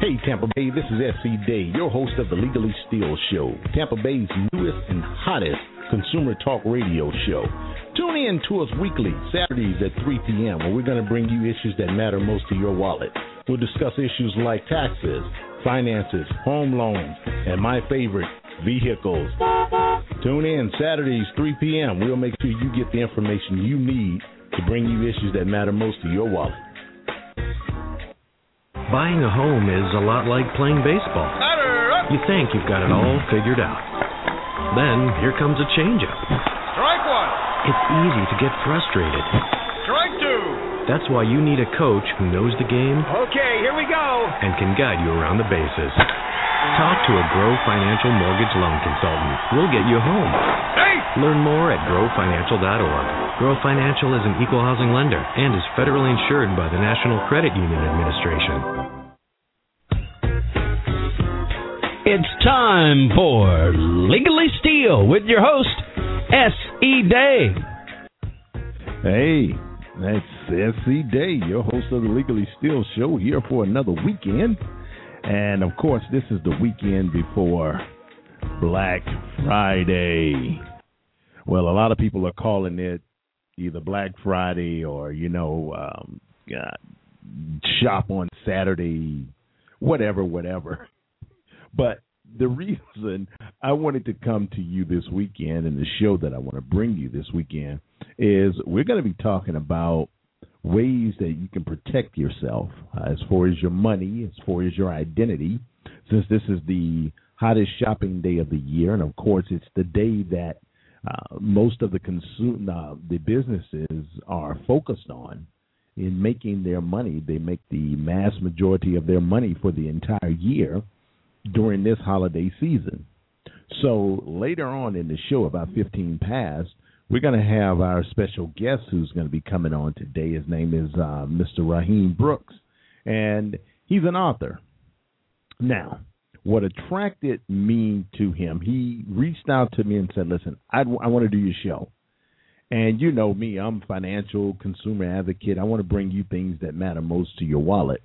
Hey, Tampa Bay, this is SC Day, your host of the Legally Steal Show, Tampa Bay's newest and hottest consumer talk radio show. Tune in to us weekly, Saturdays at 3 p.m., where we're going to bring you issues that matter most to your wallet. We'll discuss issues like taxes, finances, home loans, and my favorite, vehicles. Tune in Saturdays, 3 p.m. We'll make sure you get the information you need to bring you issues that matter most to your wallet. Buying a home is a lot like playing baseball. You think you've got it all figured out. Then here comes a changeup. Strike one. It's easy to get frustrated. Strike two. That's why you need a coach who knows the game Okay, here we go. and can guide you around the bases. Talk to a Grow Financial Mortgage Loan Consultant. We'll get you home. Hey! Learn more at growfinancial.org. Grow Financial is an equal housing lender and is federally insured by the National Credit Union Administration. It's time for Legally Steal with your host, S.E. Day. Hey, that's SC Day, your host of the Legally Steal Show, here for another weekend. And of course, this is the weekend before Black Friday. Well, a lot of people are calling it either Black Friday or, you know, um, uh, shop on Saturday, whatever, whatever. But the reason I wanted to come to you this weekend and the show that I want to bring you this weekend is we're going to be talking about ways that you can protect yourself uh, as far as your money, as far as your identity, since this is the hottest shopping day of the year, and of course it's the day that uh, most of the consume uh, the businesses are focused on in making their money. They make the mass majority of their money for the entire year during this holiday season. So later on in the show, about 15 past, we're going to have our special guest who's going to be coming on today. His name is uh, Mr. Rahiem Brooks, and he's an author. Now, what attracted me to him, he reached out to me and said, "Listen, I, I want to do your show." And you know me, I'm financial consumer advocate. I want to bring you things that matter most to your wallet.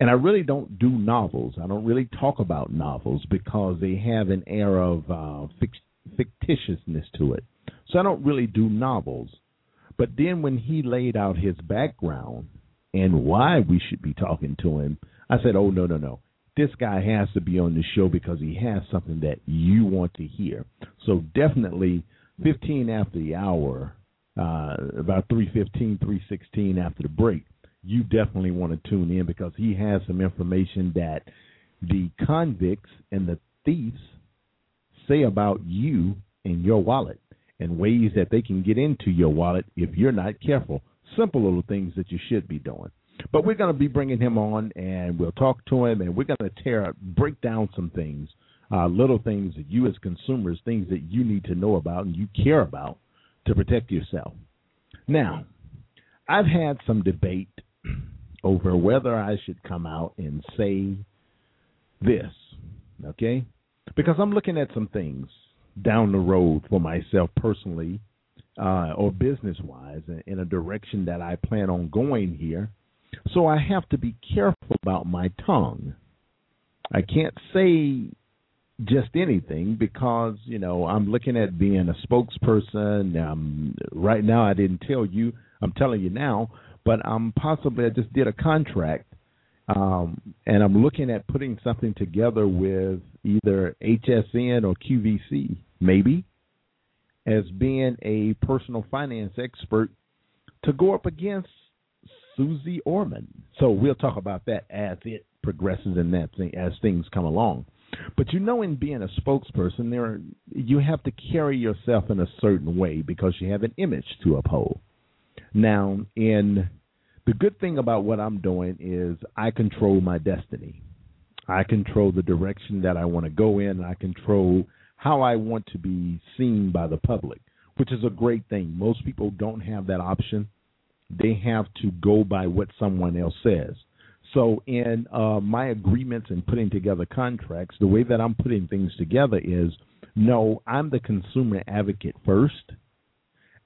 And I really don't do novels. I don't really talk about novels because they have an air of uh, fict- fictitiousness to it. So I don't really do novels. But then when he laid out his background and why we should be talking to him, I said, oh, no, no, no. This guy has to be on the show because he has something that you want to hear. So definitely 15 after the hour, uh, about 315, 316 after the break, you definitely want to tune in because he has some information that the convicts and the thieves say about you and your wallet and ways that they can get into your wallet if you're not careful. Simple little things that you should be doing. But we're going to be bringing him on and we'll talk to him and we're going to tear up, break down some things, uh, little things that you as consumers, things that you need to know about and you care about to protect yourself. Now, I've had some debate over whether I should come out and say this, okay? Because I'm looking at some things down the road for myself personally uh, or business wise in a direction that I plan on going here. So I have to be careful about my tongue. I can't say just anything because you know I'm looking at being a spokesperson. Um, right now, I didn't tell you. I'm telling you now but I'm possibly I just did a contract, um, and I'm looking at putting something together with either HSN or QVC, maybe, as being a personal finance expert to go up against Suze Orman. So we'll talk about that as it progresses and that thing, as things come along. But you know, in being a spokesperson, there are, you have to carry yourself in a certain way because you have an image to uphold. Now, in the good thing about what I'm doing is I control my destiny. I control the direction that I want to go in. I control how I want to be seen by the public, which is a great thing. Most people don't have that option. They have to go by what someone else says. So, in uh, my agreements and putting together contracts, the way that I'm putting things together is no, I'm the consumer advocate first,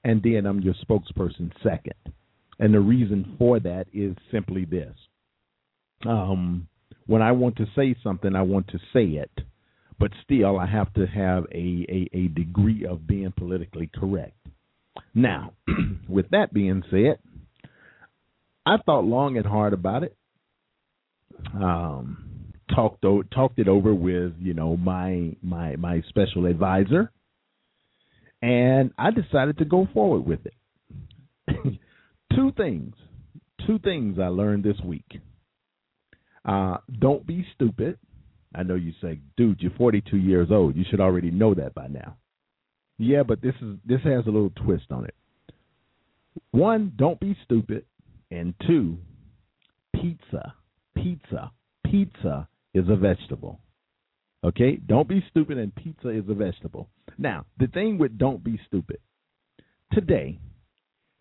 and then I'm your spokesperson second. And the reason for that is simply this. Um, when I want to say something, I want to say it, but still I have to have a, a, a degree of being politically correct. Now, with that being said, I thought long and hard about it. Um, talked o- talked it over with you know my my my special advisor, and I decided to go forward with it. two things, two things I learned this week. Uh, don't be stupid. I know you say, dude, you're 42 years old. You should already know that by now. Yeah, but this is this has a little twist on it. One, don't be stupid, and two, pizza, pizza, pizza is a vegetable. Okay, don't be stupid, and pizza is a vegetable. Now, the thing with don't be stupid today,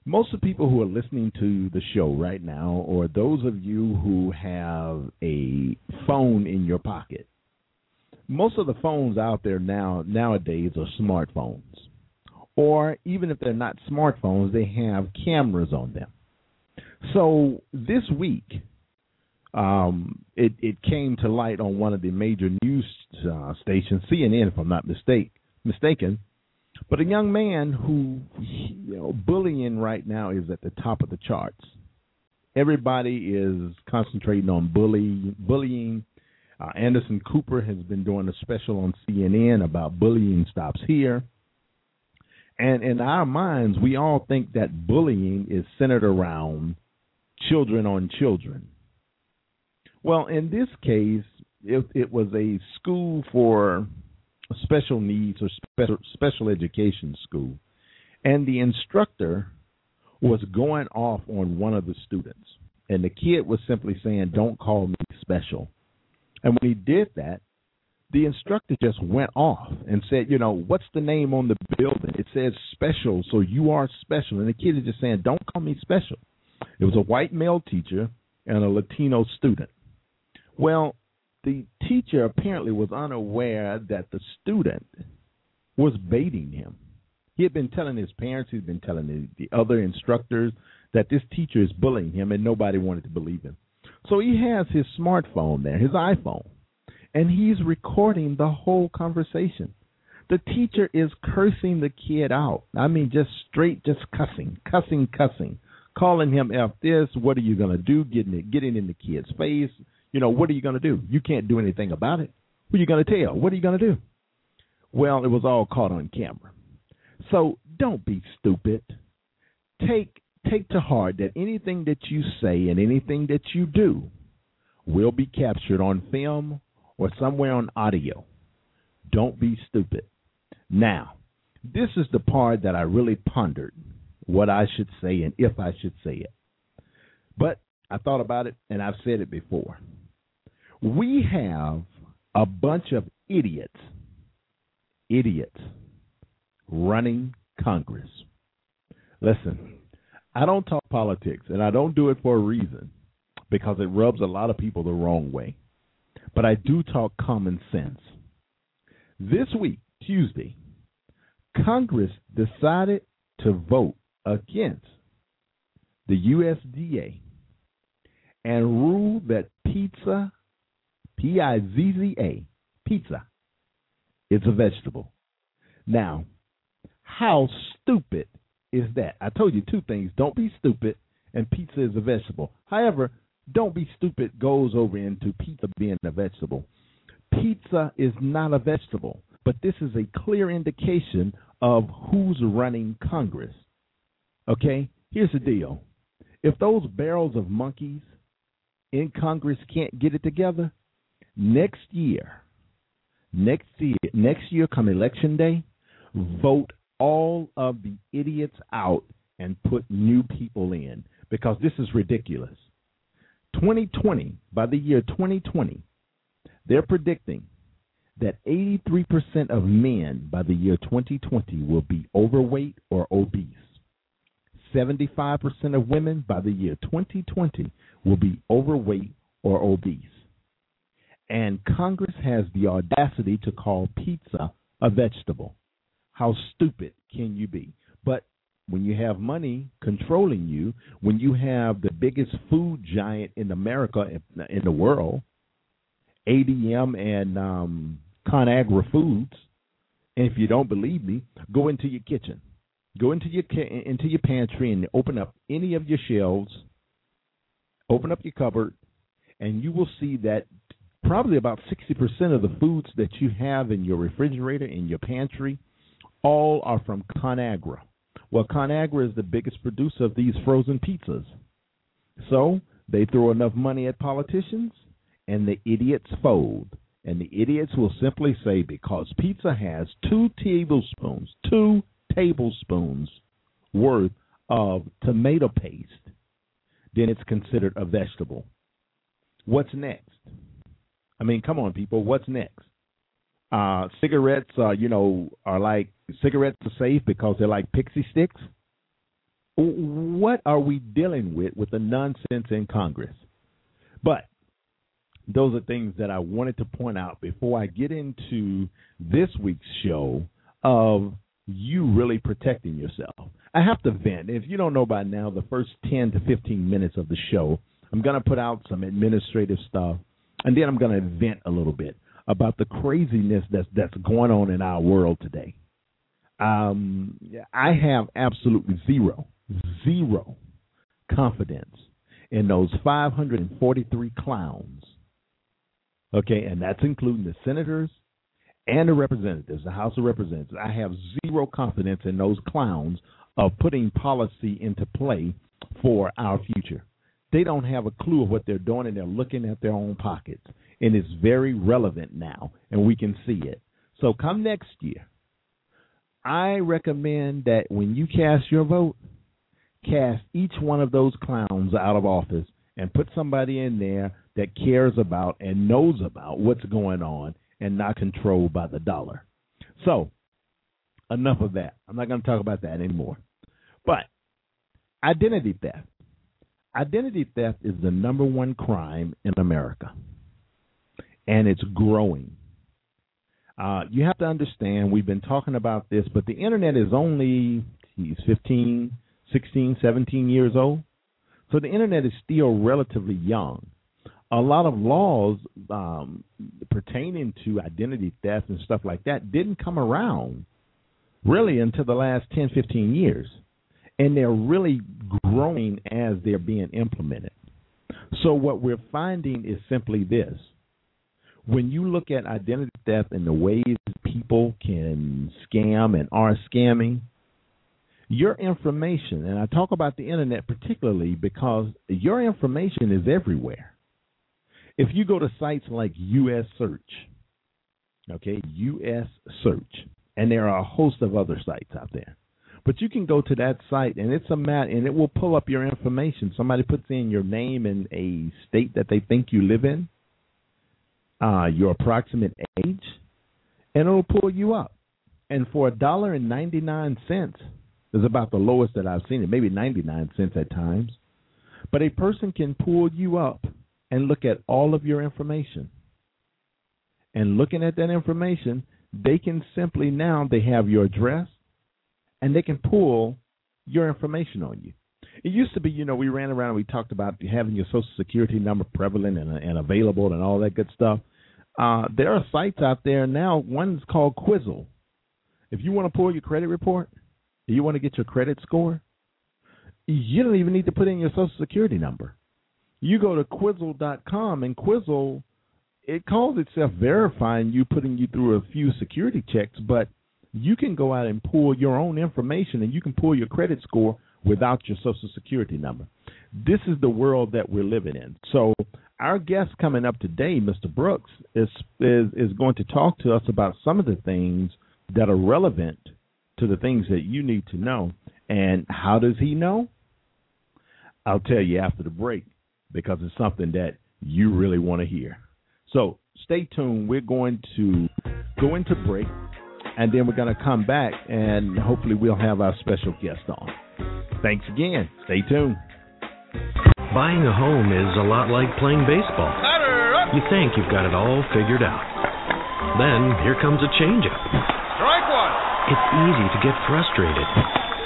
most of the people who are listening to the show right now, or those of you who have a phone in your pocket, most of the phones out there now nowadays are smartphones. Or even if they're not smartphones, they have cameras on them. So this week, um, it, it came to light on one of the major news uh, stations, CNN, if I'm not mistake, mistaken. But a young man who, you know, bullying right now is at the top of the charts. Everybody is concentrating on bully, bullying. Uh, Anderson Cooper has been doing a special on CNN about bullying stops here. And in our minds, we all think that bullying is centered around children on children. Well, in this case, it, it was a school for special needs or special, special education school, and the instructor was going off on one of the students, and the kid was simply saying, "Don't call me special." And when he did that, the instructor just went off and said, you know, what's the name on the building? It says special, so you are special. And the kid is just saying, don't call me special. It was a white male teacher and a Latino student. Well, the teacher apparently was unaware that the student was baiting him. He had been telling his parents, he'd been telling the, the other instructors that this teacher is bullying him, and nobody wanted to believe him. So he has his smartphone there, his iPhone, and he's recording the whole conversation. The teacher is cursing the kid out. I mean, just straight, just cussing, cussing, cussing, calling him F this. What are you going to do? Getting it, getting in the kid's face. You know, what are you going to do? You can't do anything about it. Who are you going to tell? What are you going to do? Well, it was all caught on camera. So don't be stupid. Take take to heart that anything that you say and anything that you do will be captured on film or somewhere on audio. Don't be stupid. Now, this is the part that I really pondered what I should say and if I should say it. But I thought about it and I've said it before. We have a bunch of idiots, idiots running Congress. Listen, I don't talk politics, and I don't do it for a reason because it rubs a lot of people the wrong way. But I do talk common sense. This week, Tuesday, Congress decided to vote against the USDA and rule that pizza, P I Z Z A, pizza, It's a vegetable. Now, how stupid is that? I told you two things. Don't be stupid, and pizza is a vegetable. However, don't be stupid goes over into pizza being a vegetable. Pizza is not a vegetable, but this is a clear indication of who's running Congress. Okay? Here's the deal. If those barrels of monkeys in Congress can't get it together, next year, next year, next year come election day, vote all of the idiots out and put new people in because this is ridiculous. 2020, by the year 2020, they're predicting that 83% of men by the year 2020 will be overweight or obese. 75% of women by the year 2020 will be overweight or obese. And Congress has the audacity to call pizza a vegetable. How stupid can you be? But when you have money controlling you, when you have the biggest food giant in America, in the world, ADM and um, ConAgra Foods. And if you don't believe me, go into your kitchen, go into your into your pantry, and open up any of your shelves. Open up your cupboard, and you will see that probably about 60% of the foods that you have in your refrigerator, in your pantry, all are from ConAgra. Well, ConAgra is the biggest producer of these frozen pizzas. So they throw enough money at politicians, and the idiots fold. And the idiots will simply say because pizza has two tablespoons, two tablespoons worth of tomato paste, then it's considered a vegetable. What's next? I mean, come on, people. What's next? Uh, cigarettes, uh, you know, are like cigarettes are safe because they're like Pixy Stix. What are we dealing with with the nonsense in Congress? But those are things that I wanted to point out before I get into this week's show of you really protecting yourself. I have to vent. If you don't know by now, the first 10 to 15 minutes of the show, I'm going to put out some administrative stuff, and then I'm going to vent a little bit about the craziness that's that's going on in our world today. Um, I have absolutely zero, zero confidence in those 543 clowns Okay, and that's including the senators and the representatives, the House of Representatives. I have zero confidence in those clowns of putting policy into play for our future. They don't have a clue of what they're doing, and they're looking at their own pockets. And it's very relevant now, and we can see it. So come next year, I recommend that when you cast your vote, cast each one of those clowns out of office and put somebody in there that cares about and knows about what's going on and not controlled by the dollar. So, enough of that. I'm not going to talk about that anymore. But identity theft. Identity theft is the number one crime in America, and it's growing. Uh, you have to understand, we've been talking about this, but the internet is only geez, 15, 16, 17 years old. So the internet is still relatively young a lot of laws um, pertaining to identity theft and stuff like that didn't come around really until the last 10, 15 years. And they're really growing as they're being implemented. So, what we're finding is simply this when you look at identity theft and the ways people can scam and are scamming, your information, and I talk about the internet particularly because your information is everywhere if you go to sites like US Search, okay, US Search, and there are a host of other sites out there. But you can go to that site and it's a mat and it will pull up your information. Somebody puts in your name and a state that they think you live in, uh, your approximate age, and it'll pull you up. And for a dollar and ninety nine cents is about the lowest that I've seen it, maybe ninety nine cents at times. But a person can pull you up and look at all of your information. And looking at that information, they can simply now they have your address and they can pull your information on you. It used to be, you know, we ran around and we talked about having your social security number prevalent and, and available and all that good stuff. Uh, there are sites out there now. One's called Quizzle. If you want to pull your credit report, you want to get your credit score, you don't even need to put in your social security number you go to Quizzle.com and Quizzle, it calls itself verifying you, putting you through a few security checks, but you can go out and pull your own information and you can pull your credit score without your social security number. This is the world that we're living in. So our guest coming up today, Mr. Brooks, is is is going to talk to us about some of the things that are relevant to the things that you need to know. And how does he know? I'll tell you after the break because it's something that you really want to hear. So stay tuned. We're going to go into break, and then we're going to come back, and hopefully we'll have our special guest on. Thanks again. Stay tuned. Buying a home is a lot like playing baseball. You think you've got it all figured out. Then here comes a changeup. Strike one. It's easy to get frustrated.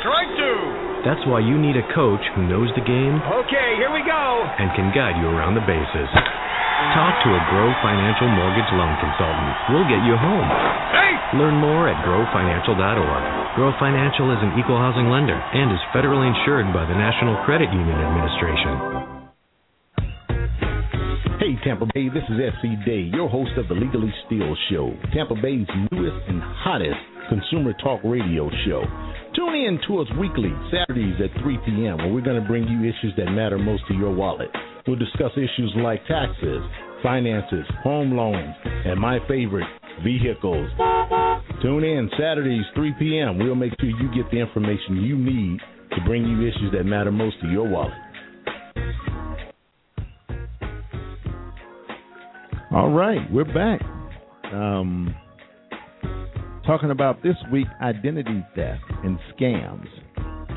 Strike two. That's why you need a coach who knows the game Okay, here we go. and can guide you around the bases. Talk to a Grow Financial mortgage loan consultant. We'll get you home. Learn more at growfinancial.org. Grow Financial is an equal housing lender and is federally insured by the National Credit Union Administration. Hey, Tampa Bay, this is S.C. Day, your host of the Legally Steal Show, Tampa Bay's newest and hottest consumer talk radio show. Tune in to us weekly, Saturdays at 3 p.m., where we're going to bring you issues that matter most to your wallet. We'll discuss issues like taxes, finances, home loans, and my favorite, vehicles. Tune in Saturdays, 3 p.m. We'll make sure you get the information you need to bring you issues that matter most to your wallet. All right, we're back. Um, talking about this week identity theft and scams.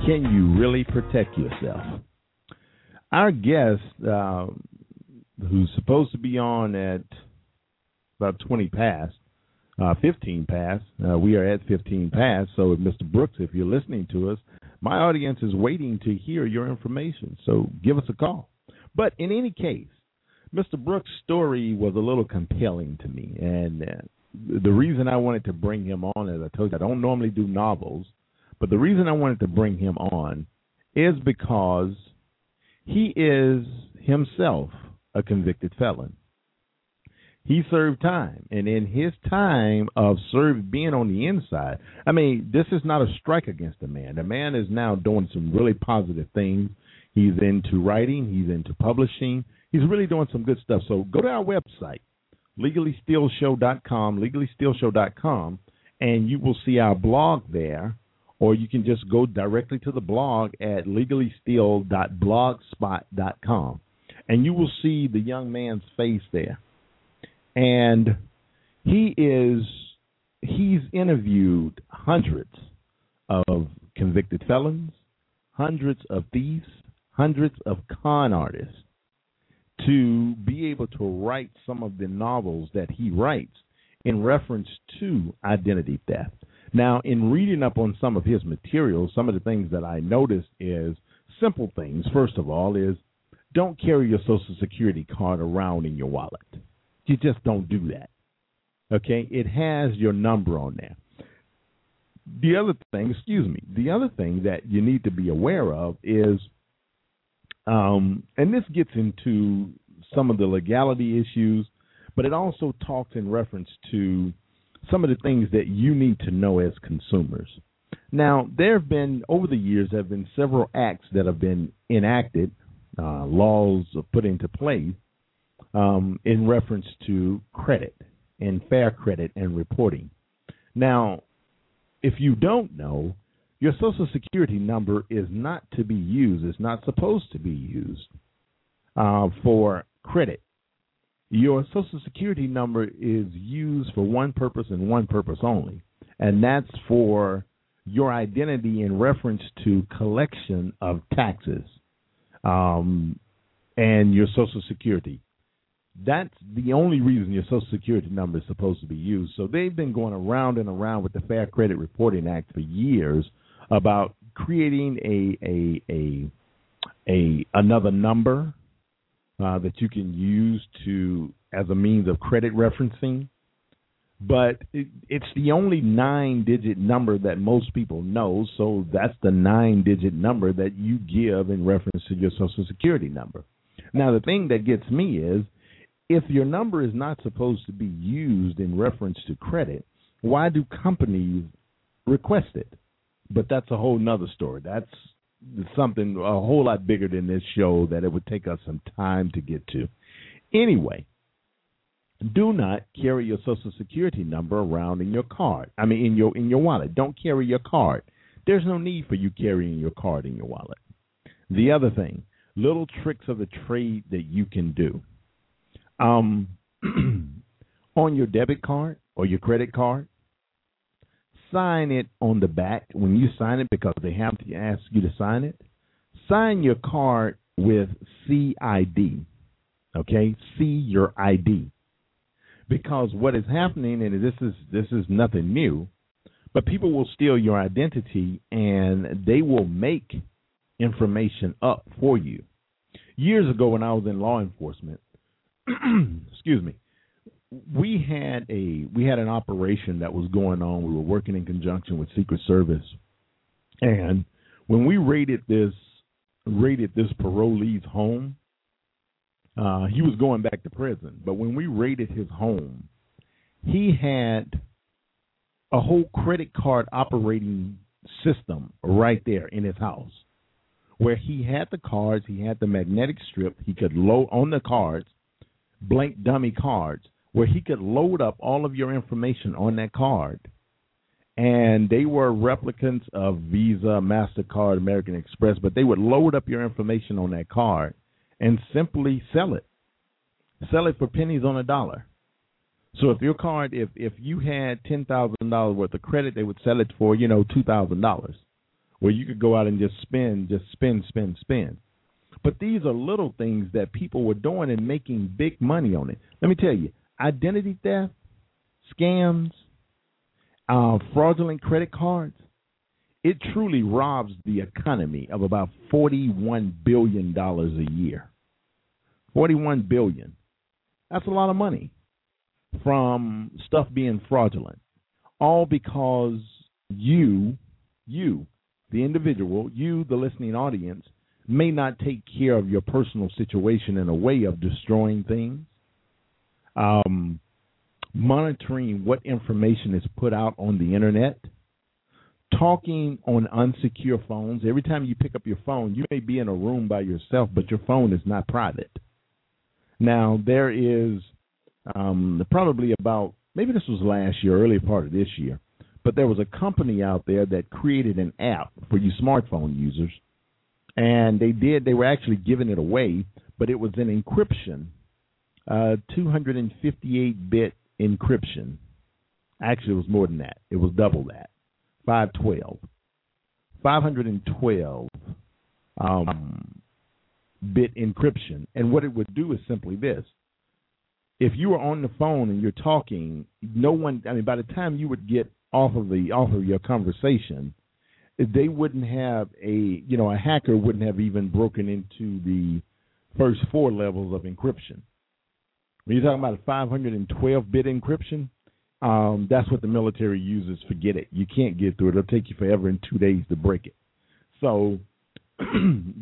Can you really protect yourself? Our guest, uh, who's supposed to be on at about 20 past, uh, 15 past, uh, we are at 15 past. So, Mr. Brooks, if you're listening to us, my audience is waiting to hear your information. So, give us a call. But in any case, Mr. Brooks' story was a little compelling to me, and uh, the reason I wanted to bring him on, as I told you, I don't normally do novels, but the reason I wanted to bring him on is because he is himself a convicted felon. He served time, and in his time of serve being on the inside, I mean, this is not a strike against the man. The man is now doing some really positive things. He's into writing, he's into publishing, he's really doing some good stuff. So go to our website, legallystealshow.com, legallystealshow.com, and you will see our blog there, or you can just go directly to the blog at legallysteal.blogspot.com, and you will see the young man's face there. And he is he's interviewed hundreds of convicted felons, hundreds of thieves, hundreds of con artists to be able to write some of the novels that he writes in reference to identity theft. Now, in reading up on some of his materials, some of the things that I noticed is simple things. First of all, is don't carry your Social Security card around in your wallet. You just don't do that. Okay? It has your number on there. The other thing, excuse me, the other thing that you need to be aware of is um, and this gets into some of the legality issues, but it also talks in reference to some of the things that you need to know as consumers. Now, there have been, over the years, there have been several acts that have been enacted, uh, laws put into place um, in reference to credit and fair credit and reporting. Now, if you don't know, your Social Security number is not to be used, it's not supposed to be used uh, for credit. Your Social Security number is used for one purpose and one purpose only, and that's for your identity in reference to collection of taxes um, and your Social Security. That's the only reason your Social Security number is supposed to be used. So they've been going around and around with the Fair Credit Reporting Act for years about creating a a a a another number uh, that you can use to as a means of credit referencing. But it, it's the only nine-digit number that most people know, so that's the nine-digit number that you give in reference to your Social Security number. Now, the thing that gets me is if your number is not supposed to be used in reference to credit, why do companies request it? but that's a whole nother story. That's something a whole lot bigger than this show that it would take us some time to get to. Anyway, do not carry your social security number around in your card. I mean in your in your wallet. Don't carry your card. There's no need for you carrying your card in your wallet. The other thing, little tricks of the trade that you can do. Um on your debit card or your credit card, sign it on the back when you sign it because they have to ask you to sign it. Sign your card with CID. Okay, see your ID. Because what is happening, and this is this is nothing new, but people will steal your identity and they will make information up for you. Years ago, when I was in law enforcement, excuse me, we had a we had an operation that was going on. We were working in conjunction with Secret Service, and when we raided this raided this parolee's home, uh, he was going back to prison. But when we raided his home, he had a whole credit card operating system right there in his house where he had the cards, he had the magnetic strip, he could load on the cards, blank dummy cards, where he could load up all of your information on that card. And they were replicants of Visa, MasterCard, American Express, but they would load up your information on that card and simply sell it. Sell it for pennies on a dollar. So if your card, if if you had ten thousand dollars worth of credit, they would sell it for you know two thousand dollars, where you could go out and just spend, just spend, spend, spend. But these are little things that people were doing and making big money on it. Let me tell you, identity theft, scams, uh, fraudulent credit cards, it truly robs the economy of about forty-one billion dollars a year. 41 billion. That's a lot of money from stuff being fraudulent, all because you, you, the individual, you, the listening audience, may not take care of your personal situation in a way of destroying things, um, monitoring what information is put out on the internet, talking on unsecure phones. Every time you pick up your phone, you may be in a room by yourself, but your phone is not private. Now, there is um, probably about maybe this was last year, early part of this year, but there was a company out there that created an app for you smartphone users, and they did they were actually giving it away, but it was an encryption, uh, 258 bit encryption. Actually, it was more than that. It was double that, 512, 512 um, bit encryption, and what it would do is simply this if you were on the phone and you're talking, no one. I mean, by the time you would get off of the off of your conversation, they wouldn't have a you know a hacker wouldn't have even broken into the first four levels of encryption. When you're talking about a 512 bit encryption, um, that's what the military uses. Forget it. You can't get through it. It'll take you forever in two days to break it. So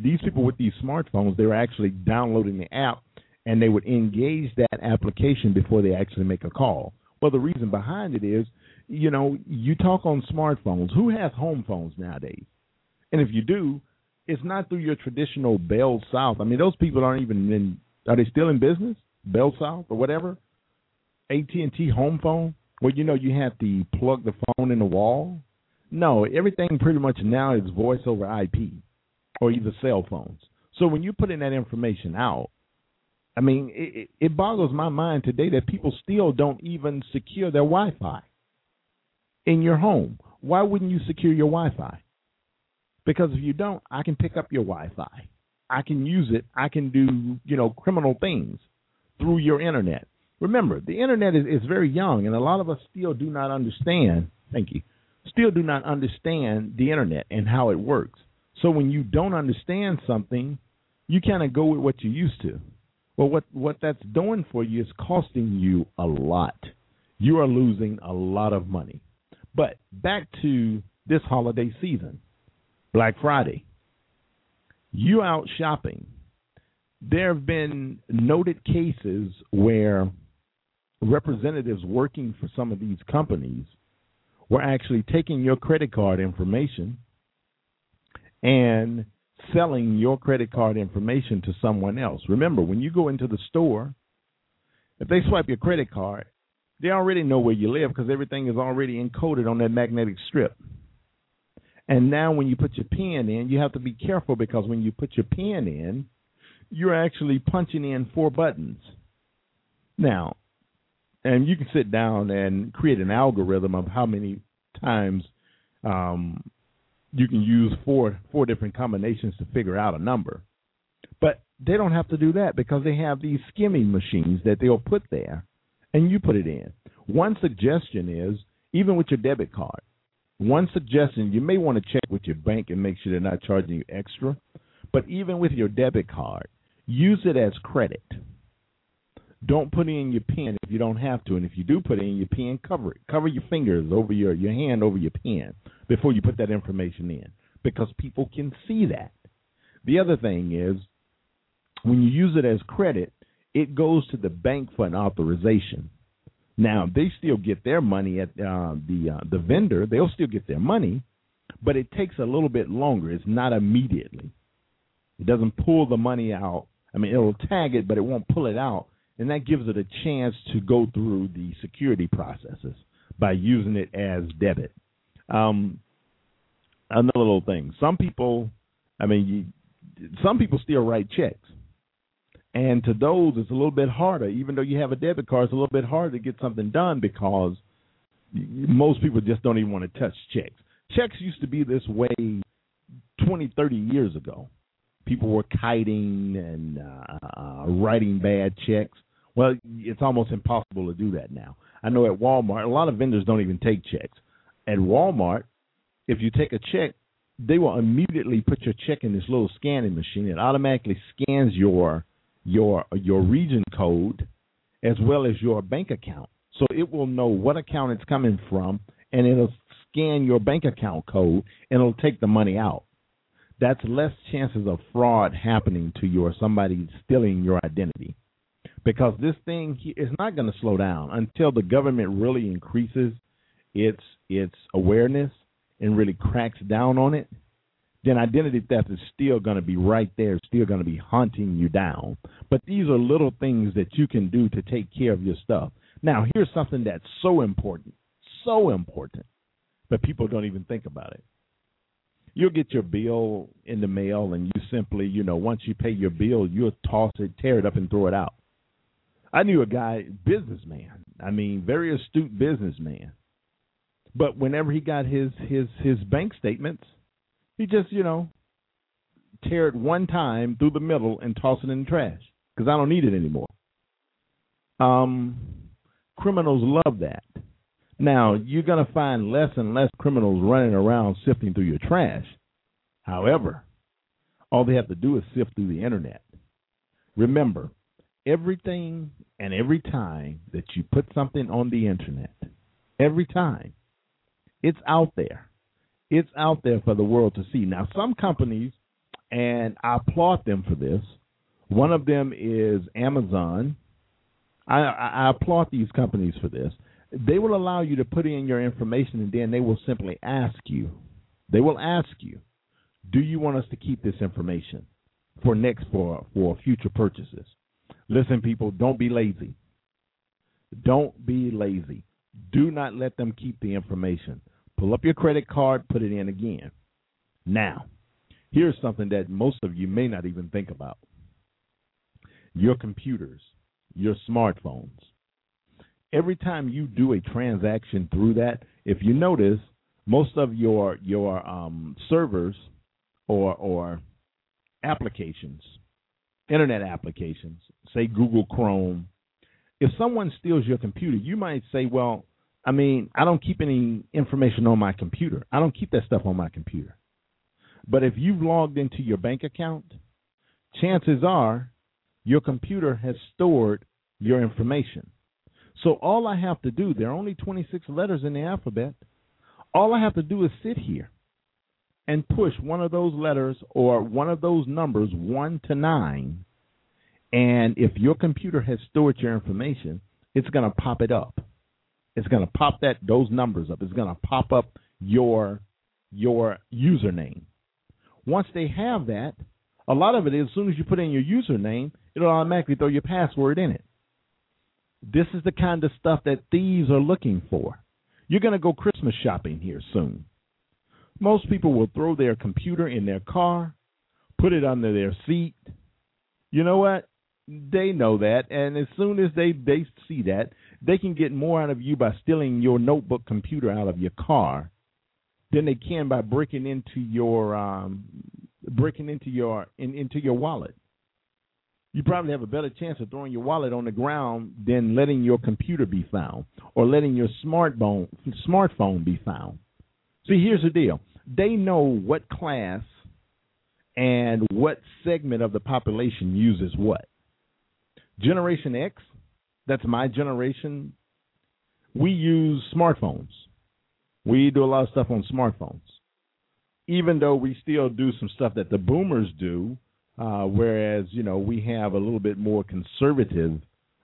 these people with these smartphones, they were actually downloading the app and they would engage that application before they actually make a call. Well, the reason behind it is, you know, you talk on smartphones. Who has home phones nowadays? And if you do, it's not through your traditional Bell South. I mean, those people aren't even in. Are they still in business? Bell South or whatever. AT and T home phone. Well, you know, you have to plug the phone in the wall. No, everything pretty much now is voice over IP or either cell phones. So when you're putting that information out, I mean, it, it boggles my mind today that people still don't even secure their Wi-Fi in your home. Why wouldn't you secure your Wi-Fi? Because if you don't, I can pick up your Wi-Fi. I can use it. I can do, you know, criminal things through your internet. Remember, the internet is, is very young, and a lot of us still do not understand. Thank you. Still do not understand the internet and how it works. So when you don't understand something, you kind of go with what you're used to. Well, what what that's doing for you is costing you a lot. You are losing a lot of money. But back to this holiday season, Black Friday. You out shopping. There have been noted cases where representatives working for some of these companies were actually taking your credit card information and selling your credit card information to someone else. Remember, when you go into the store, if they swipe your credit card, they already know where you live because everything is already encoded on that magnetic strip. And now when you put your PIN in, you have to be careful because when you put your PIN in, you're actually punching in four buttons. Now, and you can sit down and create an algorithm of how many times um, you can use four four different combinations to figure out a number. But they don't have to do that because they have these skimming machines that they'll put there and you put it in. One suggestion is even with your debit card, one suggestion you may want to check with your bank and make sure they're not charging you extra. But even with your debit card, use it as credit. Don't put in your pen if you don't have to, and if you do put in your pen, cover it. Cover your fingers over your your hand over your pen before you put that information in, because people can see that. The other thing is, when you use it as credit, it goes to the bank for an authorization. Now they still get their money at uh, the uh, the vendor; they'll still get their money, but it takes a little bit longer. It's not immediately. It doesn't pull the money out. I mean, it'll tag it, but it won't pull it out and that gives it a chance to go through the security processes by using it as debit. Um, another little thing: some people, I mean, you, some people still write checks, and to those, it's a little bit harder. Even though you have a debit card, it's a little bit harder to get something done because most people just don't even want to touch checks. Checks used to be this way 20, 30 years ago people were kiting and uh, uh, writing bad checks. Well, it's almost impossible to do that now. I know at Walmart, a lot of vendors don't even take checks. At Walmart, if you take a check, they will immediately put your check in this little scanning machine. It automatically scans your your your region code as well as your bank account. So it will know what account it's coming from and it'll scan your bank account code and it'll take the money out that's less chances of fraud happening to you or somebody stealing your identity. Because this thing is not going to slow down until the government really increases its its awareness and really cracks down on it. Then identity theft is still going to be right there, still going to be hunting you down. But these are little things that you can do to take care of your stuff. Now, here's something that's so important, so important, but people don't even think about it you'll get your bill in the mail and you simply, you know, once you pay your bill, you'll toss it, tear it up and throw it out. I knew a guy, businessman. I mean, very astute businessman. But whenever he got his his his bank statements, he just, you know, tear it one time through the middle and toss it in the trash because I don't need it anymore. Um, criminals love that. Now, you're going to find less and less criminals running around sifting through your trash. However, all they have to do is sift through the internet. Remember, everything and every time that you put something on the internet, every time, it's out there. It's out there for the world to see. Now, some companies, and I applaud them for this, one of them is Amazon. I, I applaud these companies for this. They will allow you to put in your information and then they will simply ask you they will ask you do you want us to keep this information for next for for future purchases? Listen people don't be lazy. Don't be lazy. Do not let them keep the information pull up your credit card put it in again. Now here's something that most of you may not even think about. Your computers your smartphones. Every time you do a transaction through that, if you notice, most of your your um, servers or or applications, internet applications, say Google Chrome, if someone steals your computer, you might say, well, I mean, I don't keep any information on my computer. I don't keep that stuff on my computer. But if you've logged into your bank account, chances are your computer has stored your information. So all I have to do, there are only 26 letters in the alphabet. All I have to do is sit here and push one of those letters or one of those numbers, 1 to 9. And if your computer has stored your information, it's going to pop it up. It's going to pop that those numbers up. It's going to pop up your your username. Once they have that, a lot of it is as soon as you put in your username, it'll automatically throw your password in it. This is the kind of stuff that thieves are looking for. You're going to go Christmas shopping here soon. Most people will throw their computer in their car, put it under their seat. You know what? They know that, and as soon as they they see that, they can get more out of you by stealing your notebook computer out of your car than they can by breaking into your um, breaking into your in, into your wallet you probably have a better chance of throwing your wallet on the ground than letting your computer be found or letting your smartphone smartphone be found. See, here's the deal. They know what class and what segment of the population uses what. Generation X that's my generation, we use smartphones. We do a lot of stuff on smartphones. Even though we still do some stuff that the boomers do, uh, whereas, you know, we have a little bit more conservative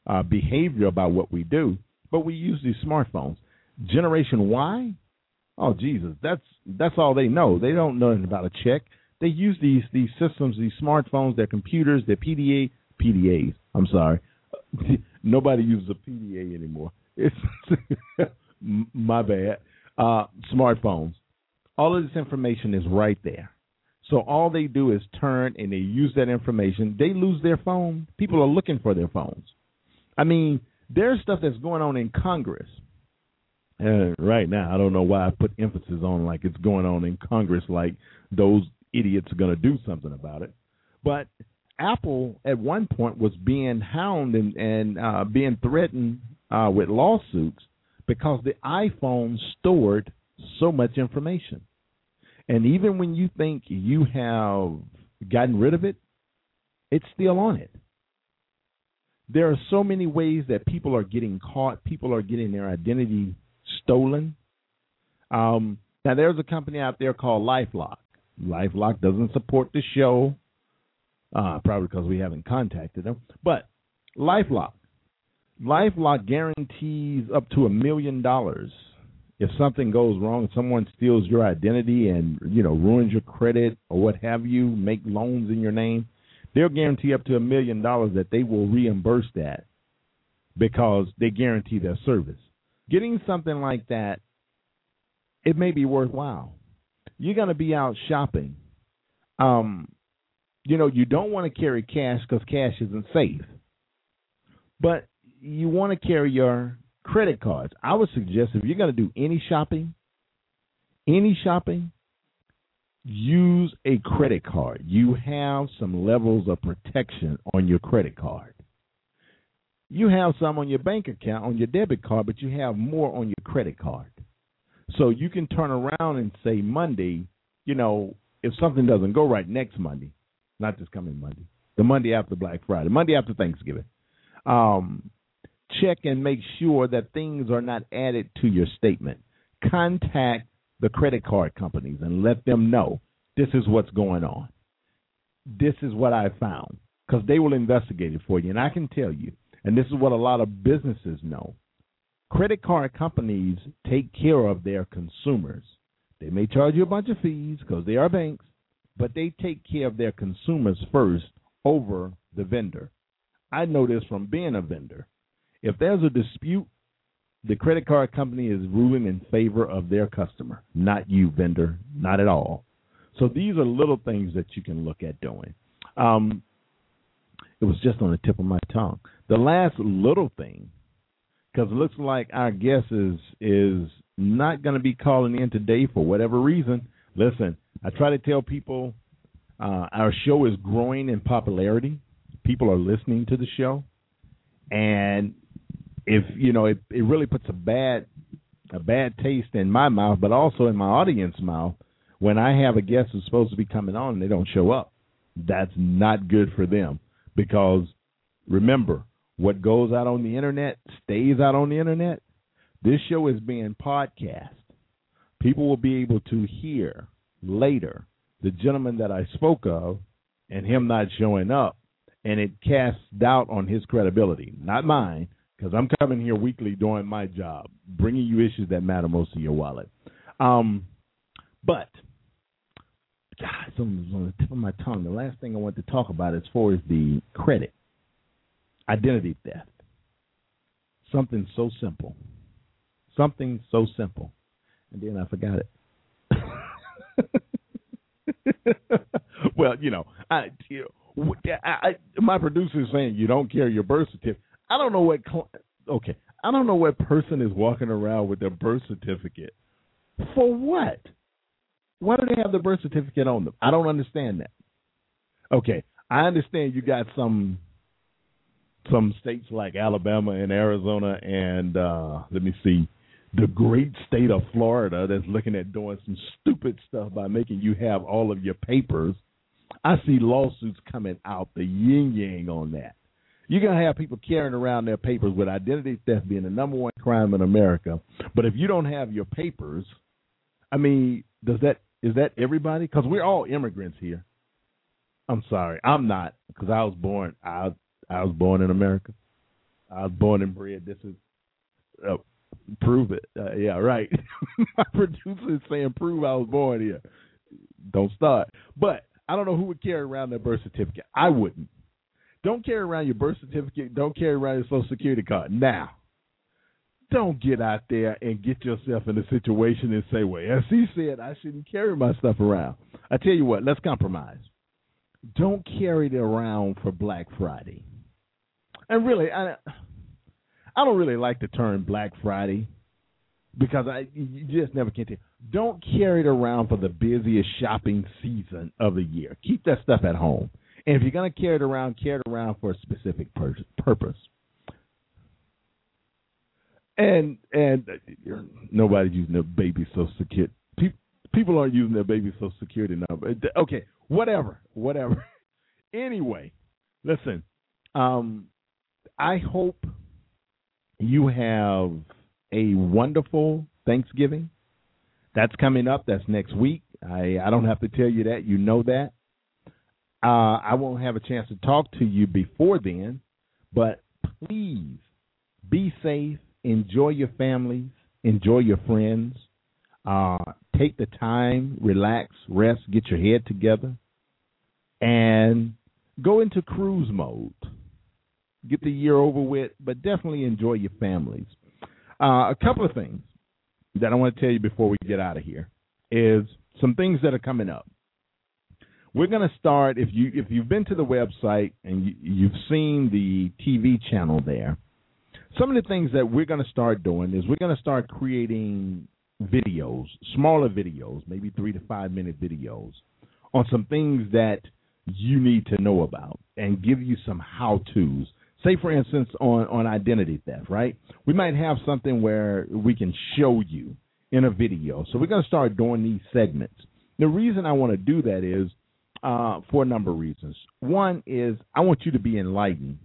uh, behavior about what we do, but we use these smartphones. Generation Y, oh Jesus, that's that's all they know. They don't know anything about a check. They use these these systems, these smartphones, their computers, their PDA PDAs. I'm sorry, nobody uses a PDA anymore. It's my bad. Uh, smartphones. All of this information is right there. So all they do is turn and they use that information. They lose their phone. People are looking for their phones. I mean, there's stuff that's going on in Congress uh, right now. I don't know why I put emphasis on like it's going on in Congress, like those idiots are going to do something about it. But Apple at one point was being hounded and, and uh, being threatened uh, with lawsuits because the iPhone stored so much information. And even when you think you have gotten rid of it, it's still on it. There are so many ways that people are getting caught, people are getting their identity stolen. Um, now, there's a company out there called Lifelock. Lifelock doesn't support the show, uh, probably because we haven't contacted them. But Lifelock, Lifelock guarantees up to a million dollars if something goes wrong, someone steals your identity and you know ruins your credit or what have you, make loans in your name, they'll guarantee up to a million dollars that they will reimburse that because they guarantee their service. Getting something like that, it may be worthwhile. You're to be out shopping. Um, you know, you don't want to carry cash because cash isn't safe, but you want to carry your credit cards. I would suggest if you're going to do any shopping, any shopping, use a credit card. You have some levels of protection on your credit card. You have some on your bank account, on your debit card, but you have more on your credit card. So you can turn around and say Monday, you know, if something doesn't go right next Monday, not this coming Monday, the Monday after Black Friday, Monday after Thanksgiving, um, check and make sure that things are not added to your statement. Contact the credit card companies and let them know this is what's going on. This is what I found because they will investigate it for you. And I can tell you, and this is what a lot of businesses know credit card companies take care of their consumers. They may charge you a bunch of fees because they are banks, but they take care of their consumers first over the vendor. I know this from being a vendor. If there's a dispute, the credit card company is ruling in favor of their customer, not you, vendor, not at all. So these are little things that you can look at doing. Um, it was just on the tip of my tongue. The last little thing, because it looks like our guest is is not going to be calling in today for whatever reason. Listen, I try to tell people uh, our show is growing in popularity. People are listening to the show, and if you know, it, it really puts a bad a bad taste in my mouth, but also in my audience mouth when I have a guest who's supposed to be coming on and they don't show up. That's not good for them because remember, what goes out on the internet stays out on the internet. This show is being podcast. People will be able to hear later the gentleman that I spoke of and him not showing up, and it casts doubt on his credibility, not mine, because I'm coming here weekly doing my job, bringing you issues that matter most to your wallet. Um, but God, something's on the tip of my tongue. The last thing I want to talk about as far as the credit, identity theft. Something so simple, something so simple, and then I forgot it. well, you know, I, you know, I, I, my producer is saying you don't carry your birth certificate. I don't know what. Okay, I don't know what person is walking around with their birth certificate. For what? Why do they have the birth certificate on them? I don't understand that. Okay, I understand you got some some states like Alabama and Arizona and uh let me see the great state of Florida that's looking at doing some stupid stuff by making you have all of your papers. I see lawsuits coming out the yin yang on that. You're gonna have people carrying around their papers with identity theft being the number one crime in America. But if you don't have your papers, I mean, does that is that everybody? Because we're all immigrants here. I'm sorry, I'm not because I was born. I I was born in America. I was born and bred. This is uh, prove it. Uh, yeah, right. My producer is saying prove I was born here. Don't start. But I don't know who would carry around their birth certificate. I wouldn't. Don't carry around your birth certificate. Don't carry around your social security card. Now, don't get out there and get yourself in a situation and say, well, as he said, I shouldn't carry my stuff around. I tell you what, let's compromise. Don't carry it around for Black Friday. And really, I I don't really like the term Black Friday because I you just never can tell. Don't carry it around for the busiest shopping season of the year. Keep that stuff at home. And if you're going to carry it around, carry it around for a specific pur- purpose. And and nobody's using their baby social security. People people aren't using their baby social security number. Okay, whatever, whatever. anyway, listen. Um, I hope you have a wonderful Thanksgiving. That's coming up. That's next week. I I don't have to tell you that. You know that. Uh, I won't have a chance to talk to you before then, but please be safe. Enjoy your families. Enjoy your friends. Uh, take the time, relax, rest, get your head together, and go into cruise mode. Get the year over with, but definitely enjoy your families. Uh, a couple of things that I want to tell you before we get out of here is some things that are coming up. We're going to start if you if you've been to the website and you, you've seen the TV channel there. Some of the things that we're going to start doing is we're going to start creating videos, smaller videos, maybe three to five minute videos, on some things that you need to know about and give you some how tos. Say, for instance, on, on identity theft, right? We might have something where we can show you in a video. So we're going to start doing these segments. The reason I want to do that is uh, for a number of reasons. One is I want you to be enlightened.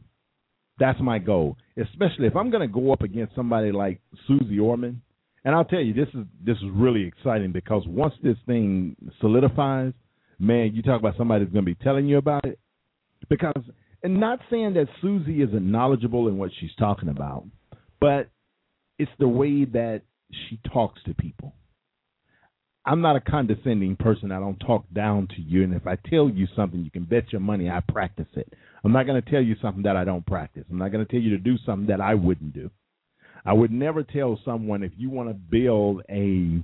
That's my goal, especially if I'm going to go up against somebody like Suze Orman. And I'll tell you, this is this is really exciting because once this thing solidifies, man, you talk about somebody that's going to be telling you about it. Because, and not saying that Suze isn't knowledgeable in what she's talking about, but it's the way that she talks to people. I'm not a condescending person. I don't talk down to you. And if I tell you something, you can bet your money I practice it. I'm not going to tell you something that I don't practice. I'm not going to tell you to do something that I wouldn't do. I would never tell someone if you want to build a,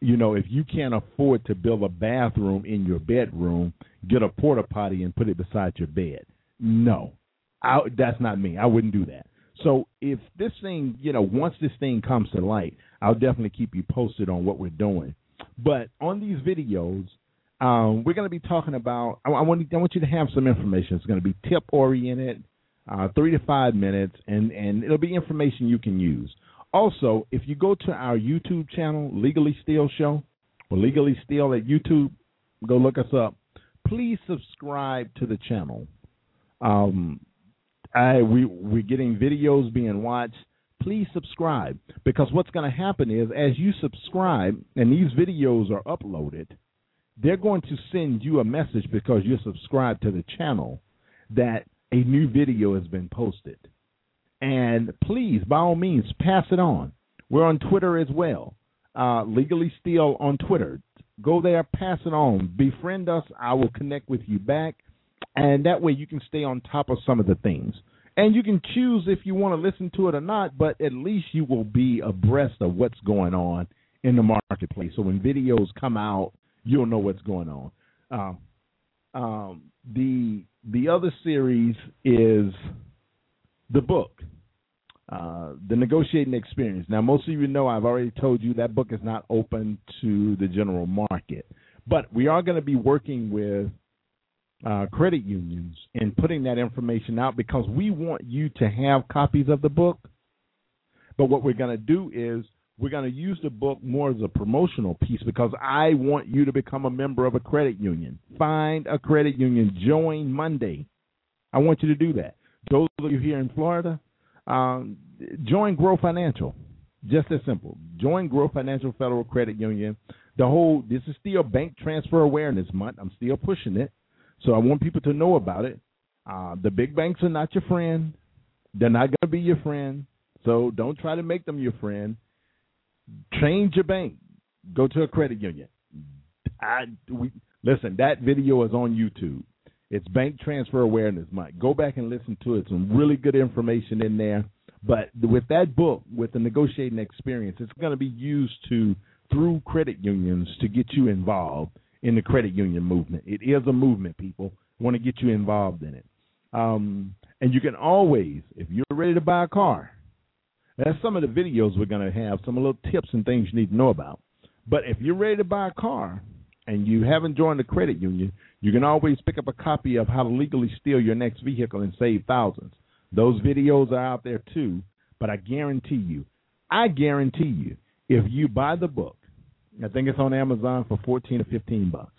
you know, if you can't afford to build a bathroom in your bedroom, get a porta potty and put it beside your bed. No, I, that's not me. I wouldn't do that. So if this thing, you know, once this thing comes to light, I'll definitely keep you posted on what we're doing. But on these videos, um, we're going to be talking about. I, I, want I want you to have some information. It's going to be tip oriented, uh, three to five minutes, and and it'll be information you can use. Also, if you go to our YouTube channel, Legally Steal Show, or Legally Steal at YouTube, go look us up. Please subscribe to the channel. Um, I we we're getting videos being watched please subscribe because what's going to happen is as you subscribe and these videos are uploaded, they're going to send you a message because you're subscribed to the channel that a new video has been posted. And please, by all means, pass it on. We're on Twitter as well. Uh, Legally Steal on Twitter. Go there, pass it on. Befriend us. I will connect with you back. And that way you can stay on top of some of the things. And you can choose if you want to listen to it or not, but at least you will be abreast of what's going on in the marketplace. So when videos come out, you'll know what's going on. Um, um, the the other series is the book, uh, the negotiating experience. Now, most of you know I've already told you that book is not open to the general market, but we are going to be working with uh, credit unions in putting that information out because we want you to have copies of the book. But what we're going to do is we're going to use the book more as a promotional piece because I want you to become a member of a credit union. Find a credit union, join Monday. I want you to do that. Those of you here in Florida, um, join Grow Financial. Just as simple. Join Grow Financial Federal Credit Union. The whole this is still Bank Transfer Awareness Month. I'm still pushing it, so I want people to know about it. Uh, the big banks are not your friend. They're not going to be your friend. So don't try to make them your friend. Change your bank. Go to a credit union. I we, listen. That video is on YouTube. It's Bank Transfer Awareness Month. Go back and listen to it. Some really good information in there. But with that book, with the negotiating experience, it's going to be used to through credit unions to get you involved in the credit union movement. It is a movement, people. want to get you involved in it. Um, and you can always, if you're ready to buy a car, that's some of the videos we're going to have, some little tips and things you need to know about. But if you're ready to buy a car and you haven't joined the credit union, you can always pick up a copy of How to Legally Steal Your Next Vehicle and Save Thousands. Those videos are out there too, but I guarantee you, I guarantee you, if you buy the book, I think it's on Amazon for 14 or 15 bucks.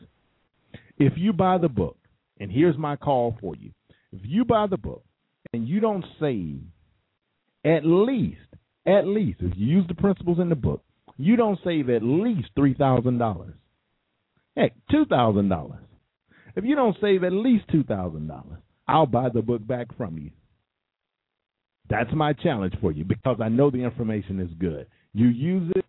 If you buy the book, and here's my call for you. If you buy the book and you don't save at least, at least, if you use the principles in the book, you don't save at least $3,000. Heck, $2,000. If you don't save at least $2,000, I'll buy the book back from you. That's my challenge for you because I know the information is good. You use it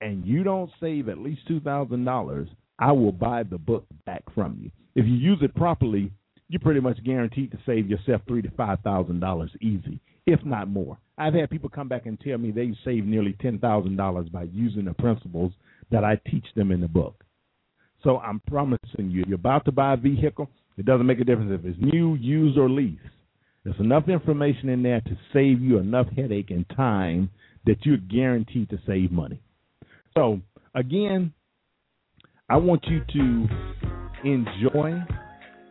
and you don't save at least $2,000, I will buy the book back from you. If you use it properly, you're pretty much guaranteed to save yourself three to five thousand dollars easy, if not more. I've had people come back and tell me they saved nearly ten thousand dollars by using the principles that I teach them in the book. So I'm promising you, you're about to buy a vehicle. It doesn't make a difference if it's new, used, or leased. There's enough information in there to save you enough headache and time that you're guaranteed to save money. So, again, I want you to enjoy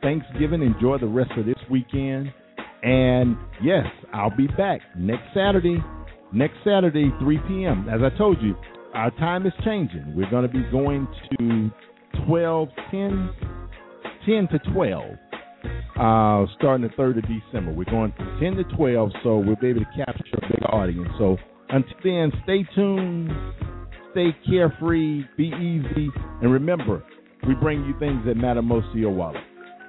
Thanksgiving, enjoy the rest of this weekend. And yes, I'll be back next Saturday. Next Saturday, 3 p.m. As I told you, our time is changing. We're going to be going to 12, 10, 10 to 12 uh, starting the 3rd of December. We're going from 10 to 12, so we'll be able to capture a big audience. So until then, stay tuned, stay carefree, be easy, and remember, we bring you things that matter most to your wallet.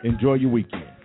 Enjoy your weekend.